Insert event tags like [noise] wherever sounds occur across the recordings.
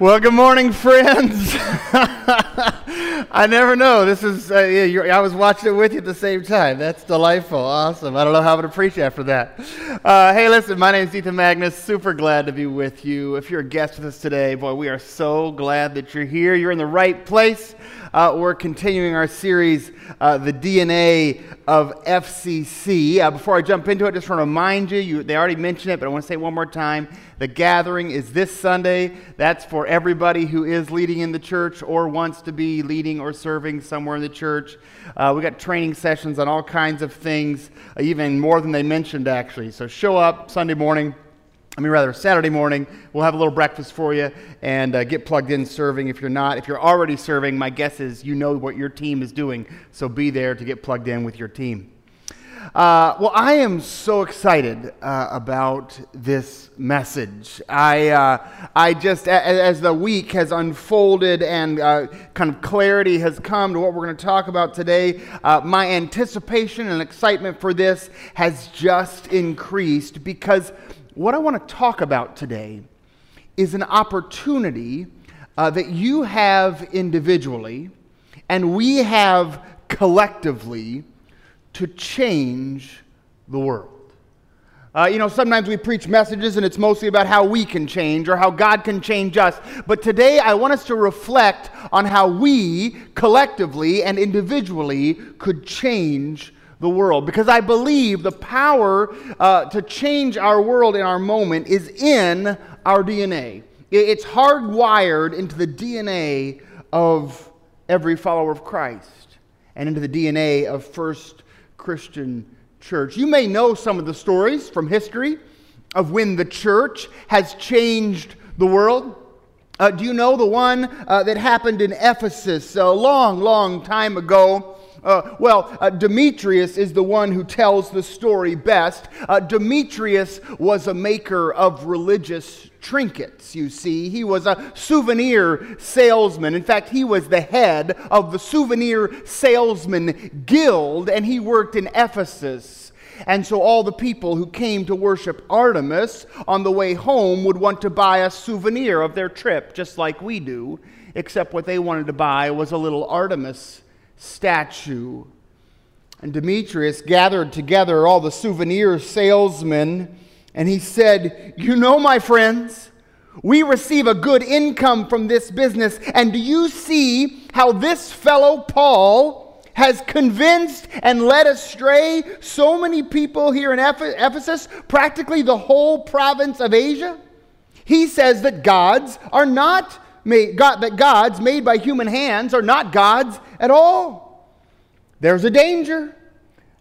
Well, good morning, friends. [laughs] I never know. This is, uh, yeah, I was watching it with you at the same time. That's delightful. Awesome. I don't know how I'm going to preach after that. Uh, hey, listen, my name is Ethan Magnus. Super glad to be with you. If you're a guest with us today, boy, we are so glad that you're here. You're in the right place. Uh, we're continuing our series, uh, The DNA of FCC. Uh, before I jump into it, just want to remind you, you, they already mentioned it, but I want to say it one more time. The gathering is this Sunday. That's for everybody who is leading in the church or wants to be leading or serving somewhere in the church. Uh, we got training sessions on all kinds of things, uh, even more than they mentioned, actually. So show up Sunday morning. I mean, rather, Saturday morning, we'll have a little breakfast for you and uh, get plugged in serving. If you're not, if you're already serving, my guess is you know what your team is doing. So be there to get plugged in with your team. Uh, well, I am so excited uh, about this message. I, uh, I just, as, the week has unfolded and uh, kind of clarity has come to what we're going to talk about today, uh, my anticipation and excitement for this has just increased because what I want to talk about today is an opportunity uh, that you have individually and we have collectively to change the world. Uh, you know, sometimes we preach messages and it's mostly about how we can change or how God can change us. But today I want us to reflect on how we collectively and individually could change the world. Because I believe the power uh, to change our world in our moment is in our DNA. It's hardwired into the DNA of every follower of Christ and into the DNA of First Christian church. You may know some of the stories from history of when the church has changed the world. Uh, do you know the one uh, that happened in Ephesus a long, long time ago? Uh, well, uh, Demetrius is the one who tells the story best. Uh, Demetrius was a maker of religious trinkets, you see. He was a souvenir salesman. In fact, he was the head of the Souvenir Salesman Guild, and he worked in Ephesus. And so all the people who came to worship Artemis on the way home would want to buy a souvenir of their trip, just like we do, except what they wanted to buy was a little Artemis statue. And Demetrius gathered together all the souvenir salesmen, and he said, You know, my friends, we receive a good income from this business. And do you see how this fellow Paul has convinced and led astray so many people here in Ephesus, practically the whole province of Asia? He says that gods are not made, God, that gods made by human hands are not gods at all. There's a danger.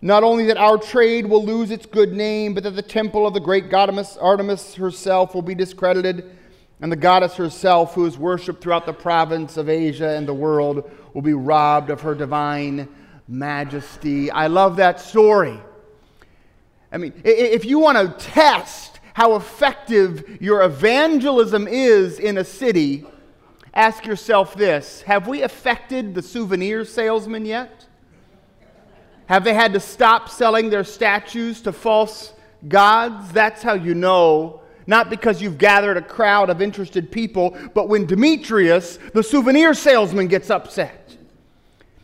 Not only that our trade will lose its good name, but that the temple of the great goddess Artemis herself will be discredited, and the goddess herself, who is worshipped throughout the province of Asia and the world, will be robbed of her divine majesty. I love that story. I mean, if you want to test how effective your evangelism is in a city, ask yourself this Have we affected the souvenir salesman yet? Have they had to stop selling their statues to false gods? That's how you know. Not because you've gathered a crowd of interested people, but when Demetrius, the souvenir salesman, gets upset.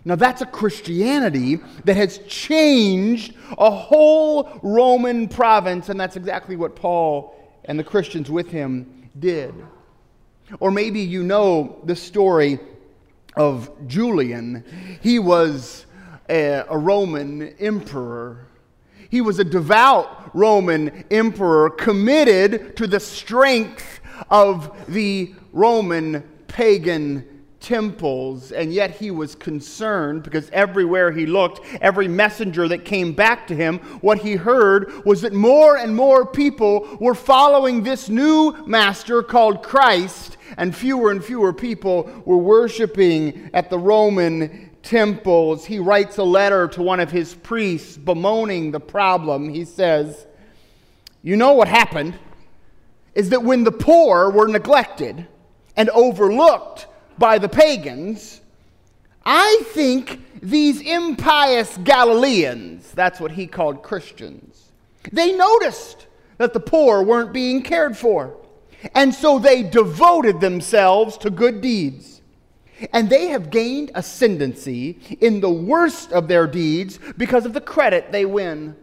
Now, that's a Christianity that has changed a whole Roman province, and that's exactly what Paul and the Christians with him did. Or maybe you know the story of Julian. He was a, a, Roman emperor. He was a devout Roman emperor committed to the strength of the Roman pagan temples, and yet he was concerned because everywhere he looked, every messenger that came back to him, what he heard was that more and more people were following this new master called Christ, and fewer and fewer people were worshiping at the Roman temples. He writes a letter to one of his priests bemoaning the problem. He says, You know what happened is that when the poor were neglected and overlooked, by the pagans, I think these impious Galileans, that's what he called Christians, they noticed that the poor weren't being cared for. And so they devoted themselves to good deeds. And they have gained ascendancy in the worst of their deeds because of the credit they win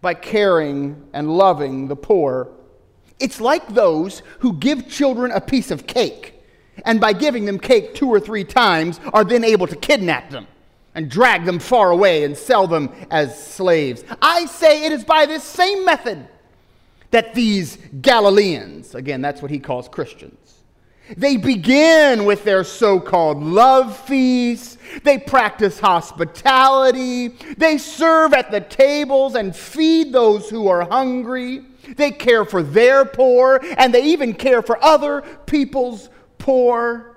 by caring and loving the poor. It's like those who give children a piece of cake, and by giving them cake two or three times, are then able to kidnap them and drag them far away and sell them as slaves. I say it is by this same method that these Galileans, again, that's what he calls Christians, they begin with their so called love feasts. They practice hospitality. They serve at the tables and feed those who are hungry. They care for their poor, and they even care for other people's poor.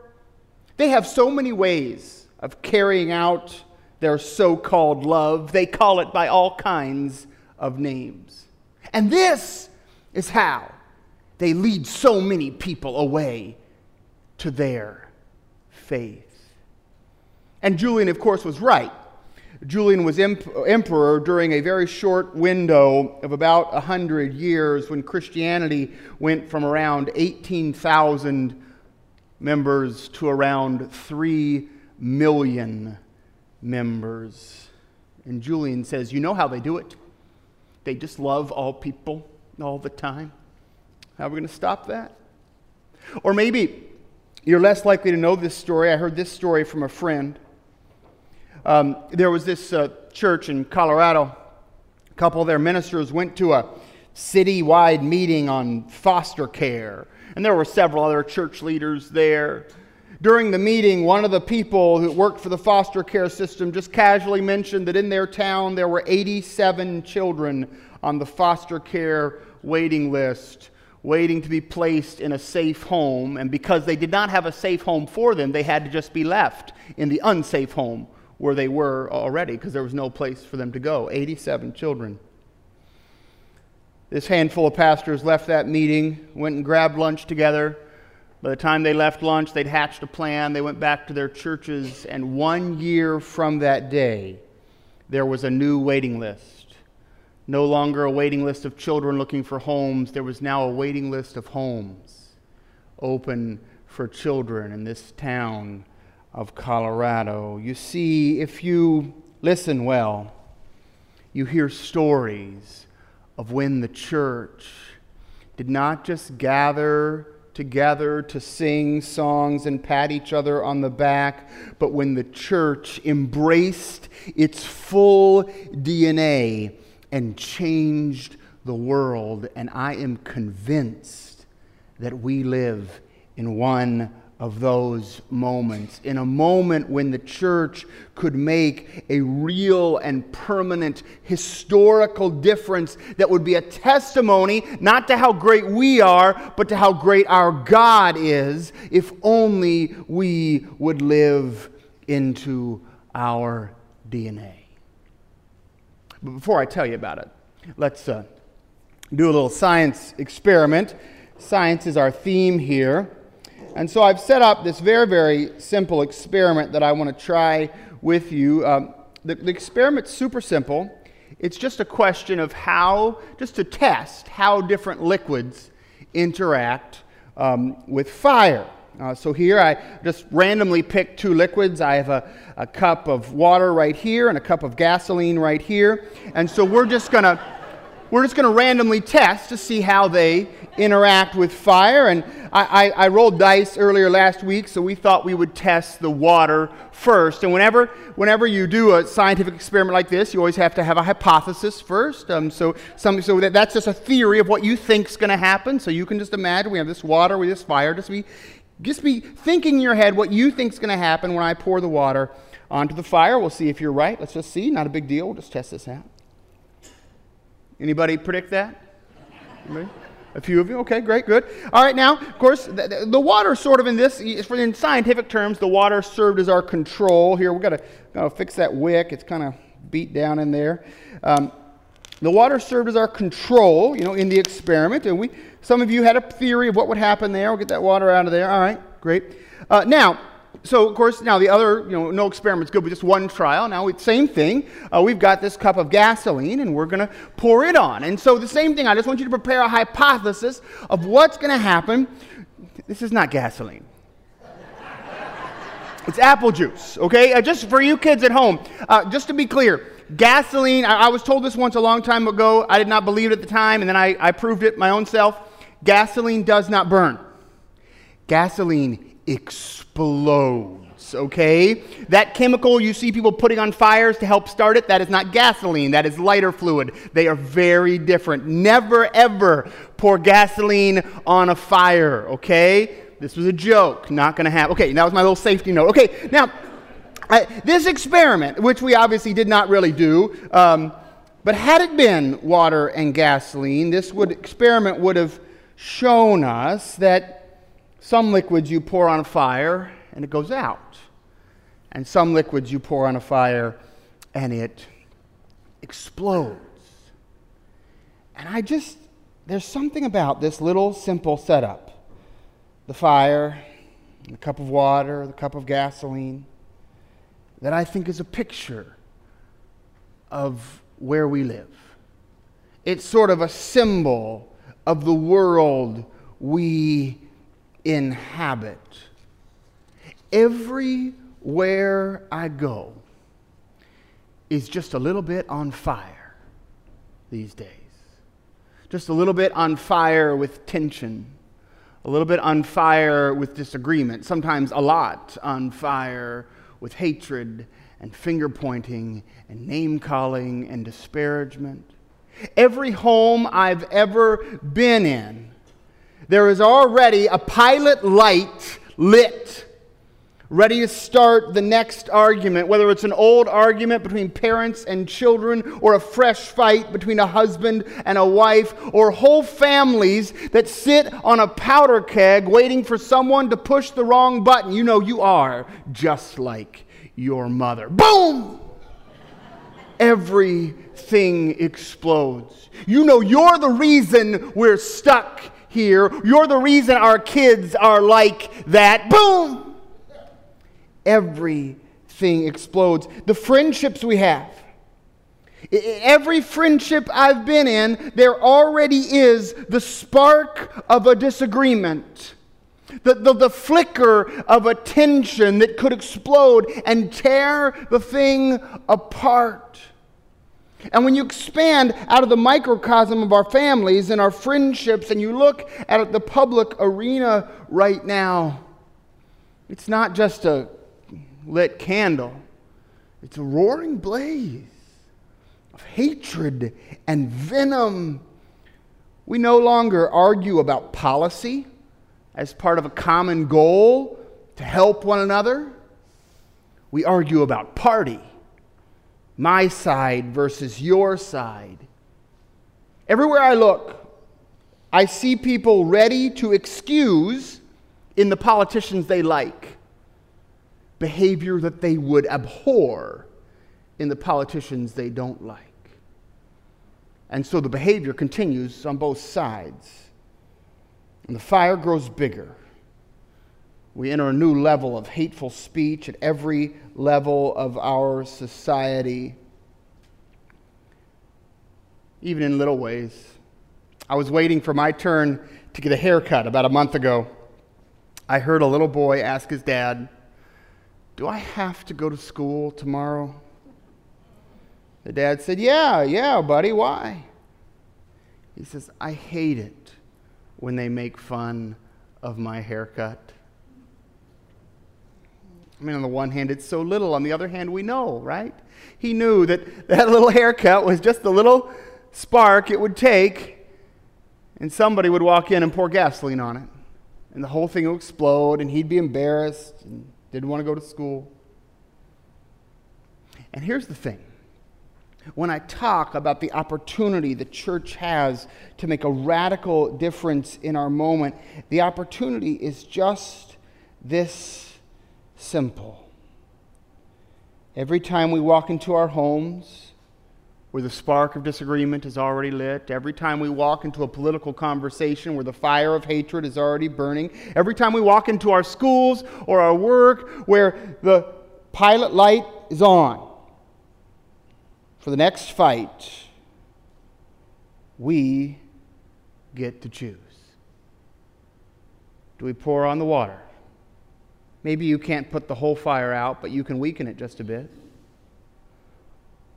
They have so many ways of carrying out their so called love. They call it by all kinds of names. And this is how they lead so many people away to their faith. And Julian, of course, was right. Julian was emperor during a very short window of about 100 years when Christianity went from around 18,000 members to around 3 million members. And Julian says, You know how they do it? They just love all people all the time. How are we going to stop that? Or maybe you're less likely to know this story. I heard this story from a friend. Um, there was this uh, church in Colorado. A couple of their ministers went to a city-wide meeting on foster care, and there were several other church leaders there. During the meeting, one of the people who worked for the foster care system just casually mentioned that in their town there were 87 children on the foster care waiting list waiting to be placed in a safe home, and because they did not have a safe home for them, they had to just be left in the unsafe home where they were already because there was no place for them to go. 87 children. This handful of pastors left that meeting, went and grabbed lunch together. By the time they left lunch, they'd hatched a plan. They went back to their churches, and one year from that day, there was a new waiting list. No longer a waiting list of children looking for homes, there was now a waiting list of homes open for children in this town of Colorado. You see, if you listen well, you hear stories of when the church did not just gather together to sing songs and pat each other on the back, but when the church embraced its full DNA and changed the world. And I am convinced that we live in one of those moments, in a moment when the church could make a real and permanent historical difference that would be a testimony not to how great we are, but to how great our God is, if only we would live into our DNA. But before I tell you about it, let's uh, do a little science experiment. Science is our theme here. And so I've set up this very, very simple experiment that I want to try with you. Um, the, the experiment's super simple. It's just a question of how, just to test how different liquids interact um, with fire. Uh, so here I just randomly picked two liquids. I have a, a cup of water right here and a cup of gasoline right here. And so we're just going to we're just going to randomly test to see how they interact with fire. And I, I, I, rolled dice earlier last week, so we thought we would test the water first. And whenever, whenever you do a scientific experiment like this, you always have to have a hypothesis first. Um, so some, so that, that's just a theory of what you think is going to happen. So you can just imagine we have this water, we have this fire. Just be just be thinking in your head what you think is going to happen when I pour the water onto the fire. We'll see if you're right. Let's just see. Not a big deal. We'll just test this out. Anybody predict that? Anybody? A few of you? Okay, great, good. All right, now, of course, the, the water sort of in this, for in scientific terms, the water served as our control. Here, we've got to fix that wick. It's kind of beat down in there. Um, the water served as our control, you know, in the experiment, and we some of you had a theory of what would happen there. We'll get that water out of there. All right, great. Uh, now, so of course, now the other, you know, no experiment's good but just one trial. Now, it's same thing. Uh, we've got this cup of gasoline, and we're going to pour it on. And so the same thing. I just want you to prepare a hypothesis of what's going to happen this is not gasoline. [laughs] it's apple juice, okay? Uh, just for you kids at home, uh, just to be clear, gasoline, I, I, was told this once a long time ago. I did not believe it at the time, and then I, I proved it my own self. Gasoline does not burn, gasoline explodes okay? That chemical you see people putting on fires to help start it, that is not gasoline, that is lighter fluid. They are very different. Never, ever pour gasoline on a fire, okay? This was a joke, not gonna happen. Okay, that was my little safety note. Okay, now, I, this experiment, which we obviously did not really do, um, but had it been water and gasoline, this would, experiment would have shown us that some liquids you pour on a fire and it goes out. And some liquids you pour on a fire and it explodes. And I just, there's something about this little simple setup the fire, the cup of water, the cup of gasoline that I think is a picture of where we live. It's sort of a symbol of the world we inhabit. Everywhere I go is just a little bit on fire these days. Just a little bit on fire with tension, a little bit on fire with disagreement, sometimes a lot on fire with hatred and finger pointing and name calling and disparagement. Every home I've ever been in, there is already a pilot light lit ready to start the next argument, whether it's an old argument between parents and children, or a fresh fight between a husband and a wife, or whole families that sit on a powder keg waiting for someone to push the wrong button. You know, you are just like your mother. Boom! Everything explodes. You know, you're the reason we're stuck here. You're the reason our kids are like that. Boom! everything explodes. The friendships we have. Every friendship I've been in, there already is the spark of a disagreement, the, the, the, flicker of a tension that could explode and tear the thing apart. And when you expand out of the microcosm of our families and our friendships, and you look at the public arena right now, it's not just a lit candle. It's a roaring blaze of hatred and venom. We no longer argue about policy as part of a common goal to help one another. We argue about party, my side versus your side. Everywhere I look, I see people ready to excuse in the politicians they like behavior that they would abhor in the politicians they don't like. And so the behavior continues on both sides. And the fire grows bigger. We enter a new level of hateful speech at every level of our society, even in little ways. I was waiting for my turn to get a haircut about a month ago. I heard a little boy ask his dad, do I have to go to school tomorrow? The dad said, Yeah, yeah, buddy, why? He says, I hate it when they make fun of my haircut. I mean, on the one hand, it's so little. On the other hand, we know, right? He knew that that [laughs] little haircut was just the little spark it would take, and somebody would walk in and pour gasoline on it. And the whole thing would explode, and he'd be embarrassed. And didn't want to go to school. And here's the thing when I talk about the opportunity the church has to make a radical difference in our moment, the opportunity is just this simple. Every time we walk into our homes, where the spark of disagreement is already lit, every time we walk into a political conversation where the fire of hatred is already burning, every time we walk into our schools or our work where the pilot light is on for the next fight, we get to choose. do we pour on the water? Maybe you can't put the whole fire out, but you can weaken it just a bit.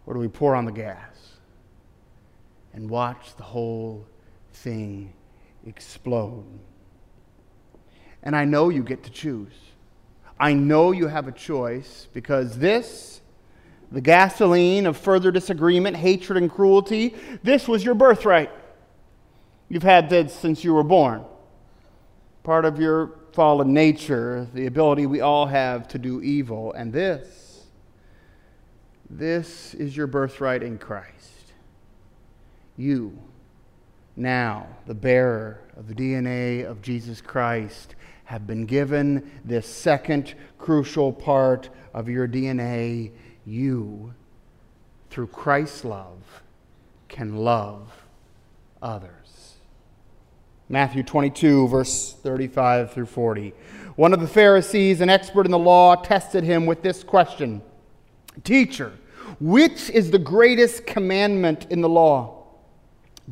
Or do we pour on the gas and watch the whole thing explode? And I know you get to choose. I know you have a choice because this, the gasoline of further disagreement, hatred, and cruelty, this was your birthright. You've had this since you were born. Part of your fallen nature, the ability we all have to do evil. And this, this is your birthright in Christ. You, now the bearer of the DNA of Jesus Christ, have been given this second crucial part of your DNA. You, through Christ's love, can love others. Matthew 22, verse 35 through 40. One of the Pharisees, an expert in the law, tested him with this question Teacher, which is the greatest commandment in the law?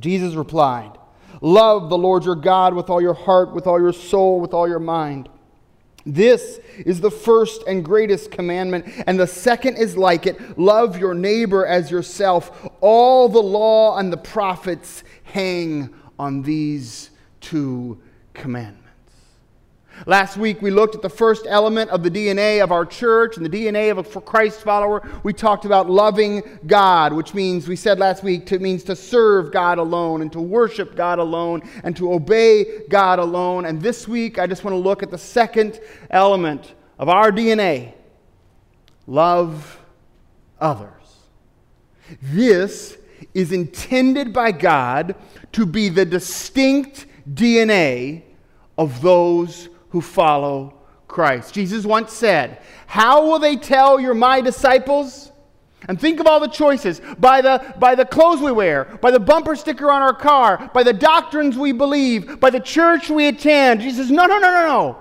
Jesus replied, Love the Lord your God with all your heart, with all your soul, with all your mind. This is the first and greatest commandment, and the second is like it love your neighbor as yourself. All the law and the prophets hang on these two commandments. Last week, we looked at the first element of the DNA of our church and the DNA of a Christ follower. We talked about loving God, which means, we said last week, it means to serve God alone and to worship God alone and to obey God alone. And this week, I just want to look at the second element of our DNA love others. This is intended by God to be the distinct DNA of those who follow Christ. Jesus once said, How will they tell you're my disciples? And think of all the choices by the, by the clothes we wear, by the bumper sticker on our car, by the doctrines we believe, by the church we attend. Jesus says, No, no, no, no, no.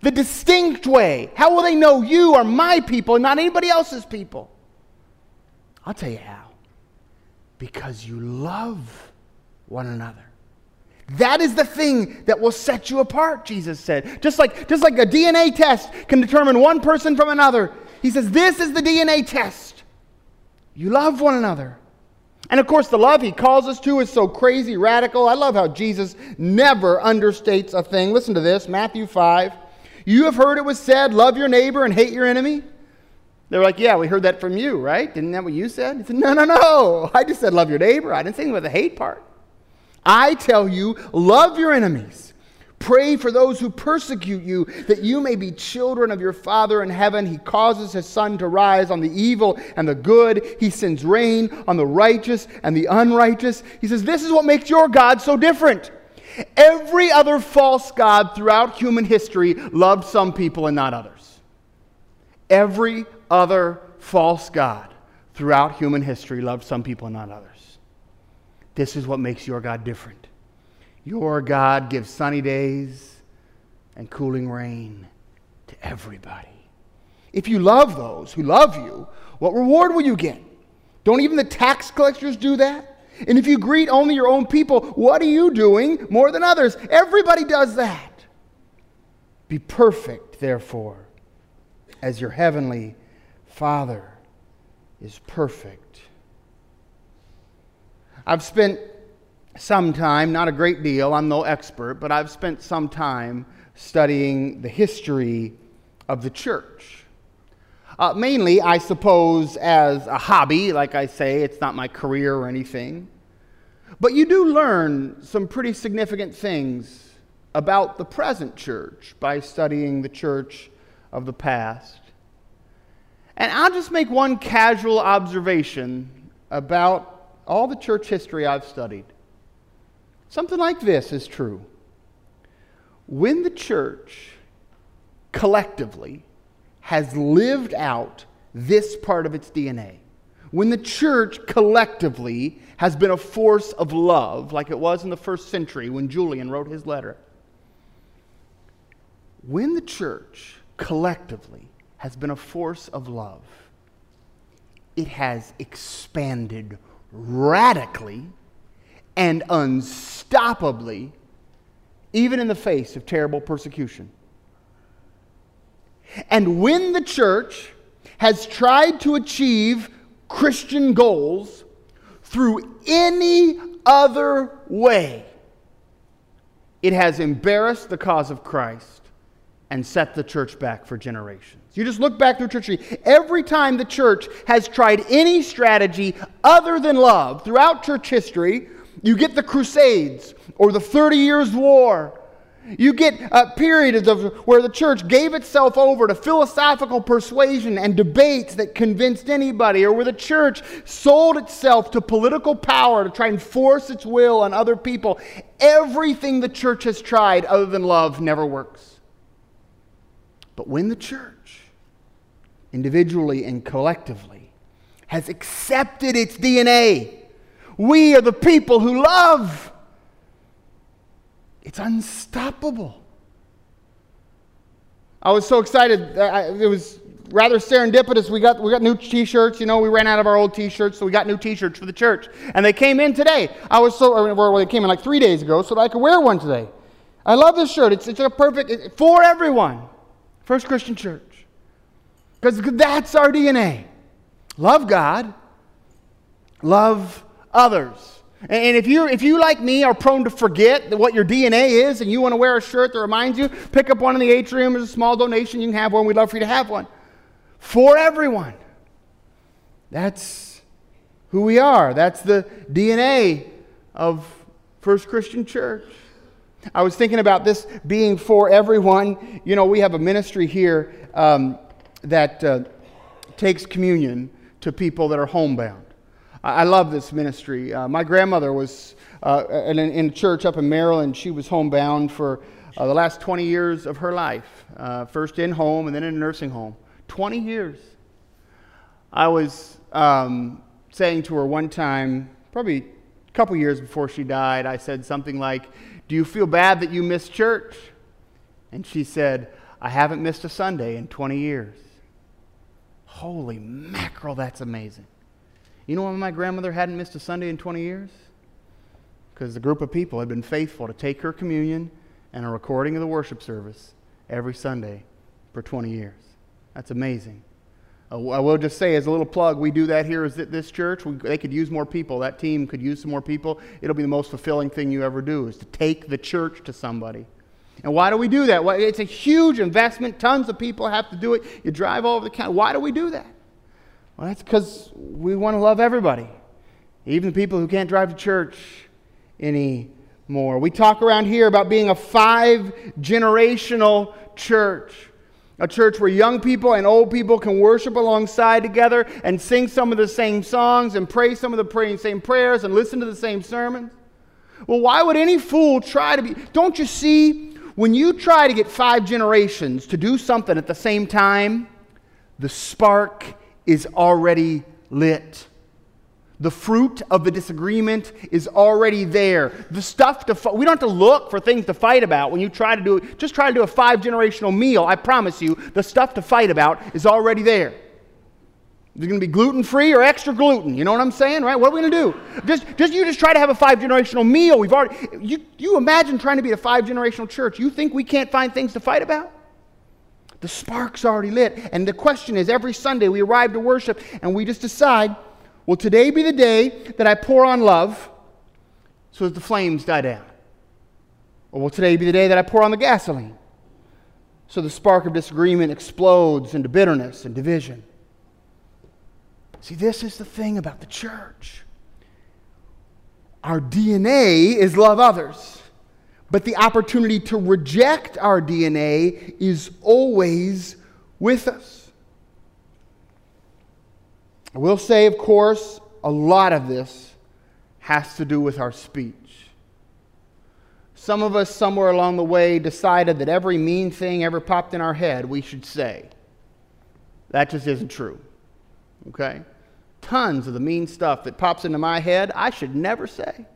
The distinct way. How will they know you are my people and not anybody else's people? I'll tell you how. Because you love one another. That is the thing that will set you apart, Jesus said. Just like, just like a DNA test can determine one person from another, he says, This is the DNA test. You love one another. And of course, the love he calls us to is so crazy, radical. I love how Jesus never understates a thing. Listen to this Matthew 5. You have heard it was said, Love your neighbor and hate your enemy. They're like, Yeah, we heard that from you, right? Didn't that what you said? He said, No, no, no. I just said, Love your neighbor. I didn't say anything about the hate part. I tell you, love your enemies. Pray for those who persecute you, that you may be children of your Father in heaven. He causes his sun to rise on the evil and the good. He sends rain on the righteous and the unrighteous. He says, This is what makes your God so different. Every other false God throughout human history loved some people and not others. Every other false God throughout human history loved some people and not others. This is what makes your God different. Your God gives sunny days and cooling rain to everybody. If you love those who love you, what reward will you get? Don't even the tax collectors do that? And if you greet only your own people, what are you doing more than others? Everybody does that. Be perfect, therefore, as your heavenly Father is perfect. I've spent some time, not a great deal, I'm no expert, but I've spent some time studying the history of the church. Uh, mainly, I suppose, as a hobby, like I say, it's not my career or anything. But you do learn some pretty significant things about the present church by studying the church of the past. And I'll just make one casual observation about all the church history I've studied, something like this is true. When the church collectively has lived out this part of its DNA, when the church collectively has been a force of love, like it was in the first century when Julian wrote his letter, when the church collectively has been a force of love, it has expanded radically and unstoppably even in the face of terrible persecution. And when the church has tried to achieve Christian goals through any other way, it has embarrassed the cause of Christ and set the church back for generations. You just look back through church history. Every time the church has tried any strategy other than love throughout church history, you get the Crusades or the Thirty Years' War you get uh, a period of where the church gave itself over to philosophical persuasion and debates that convinced anybody, or where the church sold itself to political power to try and force its will on other people. Everything the church has tried other than love never works. But when the church, individually and collectively, has accepted its DNA, we are the people who love. It's unstoppable. I was so excited. It was rather serendipitous. We got, we got new t shirts. You know, we ran out of our old t shirts, so we got new t shirts for the church. And they came in today. I was so, well, they came in like three days ago, so that I could wear one today. I love this shirt. It's, it's a perfect, it's for everyone. First Christian Church. Because that's our DNA. Love God, love others. And if you, if you, like me, are prone to forget what your DNA is and you want to wear a shirt that reminds you, pick up one in the atrium. There's a small donation. You can have one. We'd love for you to have one. For everyone. That's who we are. That's the DNA of First Christian Church. I was thinking about this being for everyone. You know, we have a ministry here um, that uh, takes communion to people that are homebound. I love this ministry. Uh, my grandmother was uh, in, in, a church up in Maryland. She was homebound for uh, the last 20 years of her life, uh, first in home and then in a nursing home. 20 years. I was um, saying to her one time, probably a couple years before she died, I said something like, Do you feel bad that you missed church? And she said, I haven't missed a Sunday in 20 years. Holy mackerel, that's amazing. You know why my grandmother hadn't missed a Sunday in 20 years? Because the group of people had been faithful to take her communion and a recording of the worship service every Sunday for 20 years. That's amazing. Uh, I will just say, as a little plug, we do that here at this church. We, they could use more people. That team could use some more people. It'll be the most fulfilling thing you ever do is to take the church to somebody. And why do we do that? Well, it's a huge investment. Tons of people have to do it. You drive all over the county. Why do we do that? Well, that's because we want to love everybody, even the people who can't drive to church anymore. We talk around here about being a five generational church. A church where young people and old people can worship alongside together and sing some of the same songs and pray some of the same prayers and listen to the same sermons. Well, why would any fool try to be? Don't you see? When you try to get five generations to do something at the same time, the spark is already lit. The fruit of the disagreement is already there. The stuff to we don't have to look for things to fight about when you try to do just try to do a five generational meal. I promise you, the stuff to fight about is already there. Is it going to be gluten free or extra gluten? You know what I'm saying, right? What are we going to do? Just, just you just try to have a five generational meal. We've already you, you imagine trying to be a five generational church. You think we can't find things to fight about? The spark's already lit. And the question is every Sunday we arrive to worship and we just decide, will today be the day that I pour on love so that the flames die down? Or will today be the day that I pour on the gasoline so the spark of disagreement explodes into bitterness and division? See, this is the thing about the church. Our DNA is love others. But the opportunity to reject our DNA is always with us. I will say, of course, a lot of this has to do with our speech. Some of us, somewhere along the way, decided that every mean thing ever popped in our head we should say. That just isn't true. Okay? Tons of the mean stuff that pops into my head I should never say.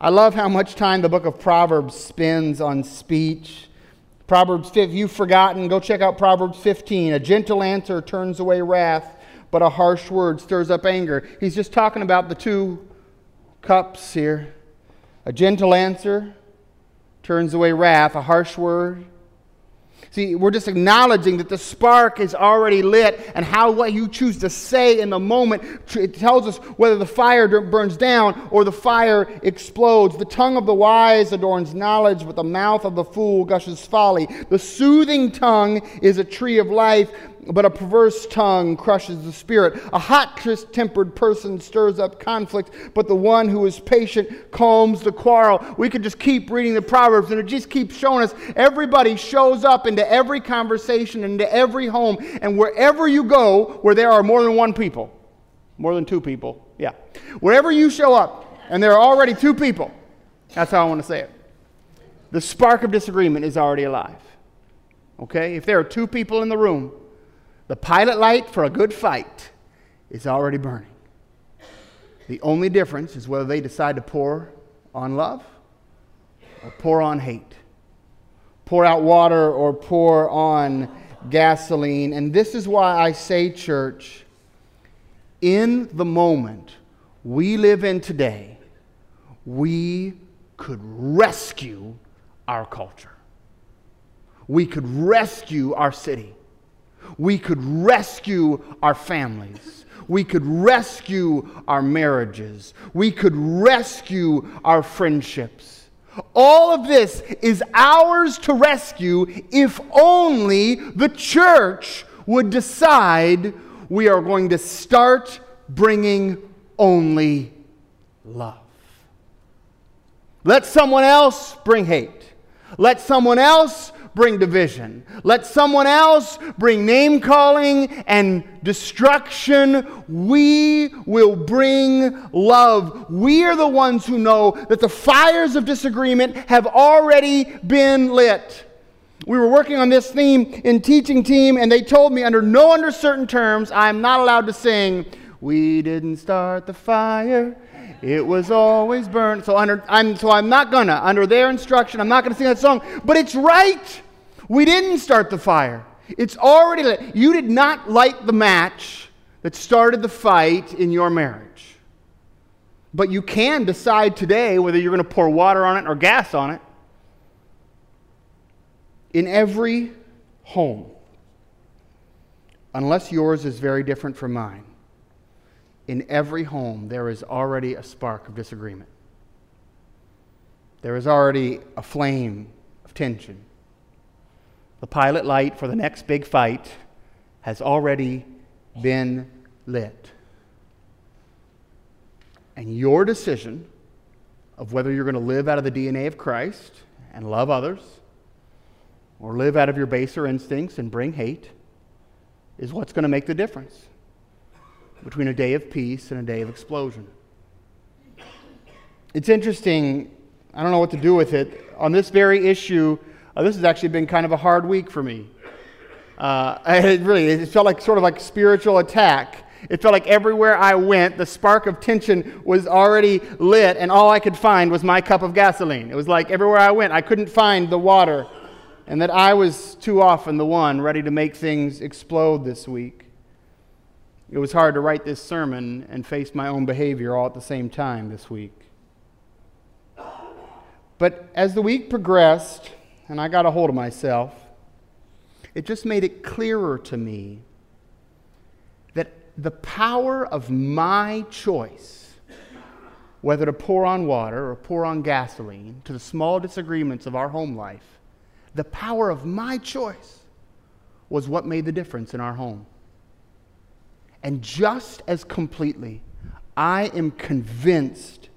I love how much time the book of Proverbs spends on speech. Proverbs, if you've forgotten, go check out Proverbs 15. A gentle answer turns away wrath, but a harsh word stirs up anger. He's just talking about the two cups here. A gentle answer turns away wrath, a harsh word. See, we're just acknowledging that the spark is already lit, and how what you choose to say in the moment it tells us whether the fire burns down or the fire explodes. The tongue of the wise adorns knowledge, but the mouth of the fool gushes folly. The soothing tongue is a tree of life, but a perverse tongue crushes the spirit. A hot tempered person stirs up conflict, but the one who is patient calms the quarrel. We could just keep reading the Proverbs, and it just keeps showing us everybody shows up into every conversation, into every home, and wherever you go, where there are more than one people, more than two people, yeah. Wherever you show up, and there are already two people, that's how I want to say it. The spark of disagreement is already alive. Okay? If there are two people in the room, the pilot light for a good fight is already burning. The only difference is whether they decide to pour on love or pour on hate, pour out water or pour on gasoline. And this is why I say, church, in the moment we live in today, we could rescue our culture. We could rescue our city we could rescue our families. We could rescue our marriages. We could rescue our friendships. All of this is ours to rescue if only the church would decide we are going to start bringing only love. Let someone else bring hate. Let someone else bring division. Let someone else bring name calling and destruction. We will bring love. We are the ones who know that the fires of disagreement have already been lit. We were working on this theme in teaching team, and they told me under no uncertain terms I'm not allowed to sing, We didn't start the fire. It was always burned. So, under, I'm, so I'm not gonna, under their instruction, I'm not gonna sing that song. But it's right. We didn't start the fire. It's already lit. You did not light the match that started the fight in your marriage. But you can decide today whether you're going to pour water on it or gas on it. In every home, unless yours is very different from mine, in every home, there is already a spark of disagreement. There is already a flame of tension. The pilot light for the next big fight has already been lit. And your decision of whether you're going to live out of the DNA of Christ and love others, or live out of your baser instincts and bring hate, is what's going to make the difference between a day of peace and a day of explosion. It's interesting, I don't know what to do with it. On this very issue, uh, this has actually been kind of a hard week for me. Uh, [laughs] it really, it felt like sort of like a spiritual attack. It felt like everywhere I went, the spark of tension was already lit, and all I could find was my cup of gasoline. It was like everywhere I went, I couldn't find the water, and that I was too often the one ready to make things explode this week. It was hard to write this sermon and face my own behavior all at the same time this week. But as the week progressed, and I got a hold of myself, it just made it clearer to me that the power of my choice, whether to pour on water or pour on gasoline, to the small disagreements of our home life, the power of my choice was what made the difference in our home. And just as completely, I am convinced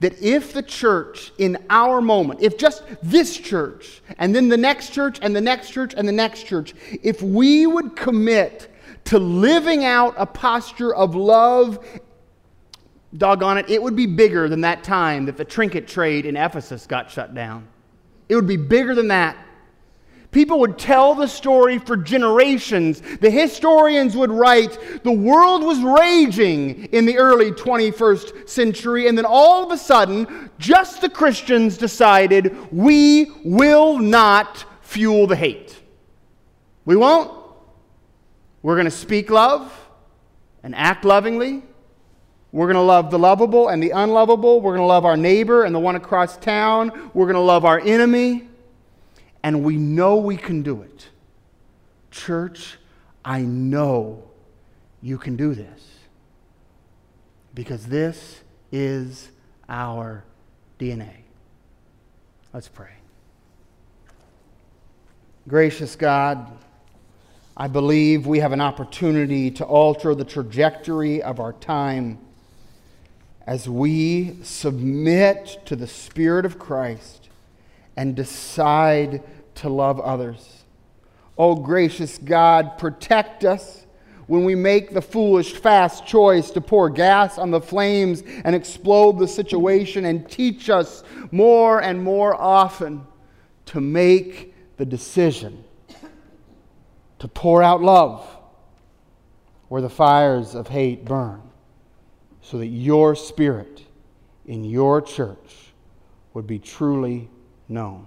that if the church in our moment, if just this church, and then the next church, and the next church, and the next church, if we would commit to living out a posture of love, doggone it, it would be bigger than that time that the trinket trade in Ephesus got shut down. It would be bigger than that. People would tell the story for generations. The historians would write, the world was raging in the early 21st century, and then all of a sudden, just the Christians decided, we will not fuel the hate. We won't. We're going to speak love and act lovingly. We're going to love the lovable and the unlovable. We're going to love our neighbor and the one across town. We're going to love our enemy. And we know we can do it. Church, I know you can do this. Because this is our DNA. Let's pray. Gracious God, I believe we have an opportunity to alter the trajectory of our time as we submit to the Spirit of Christ and decide to love others. Oh, gracious God, protect us when we make the foolish, fast choice to pour gas on the flames and explode the situation, and teach us more and more often to make the decision to pour out love where the fires of hate burn so that your spirit in your church would be truly known.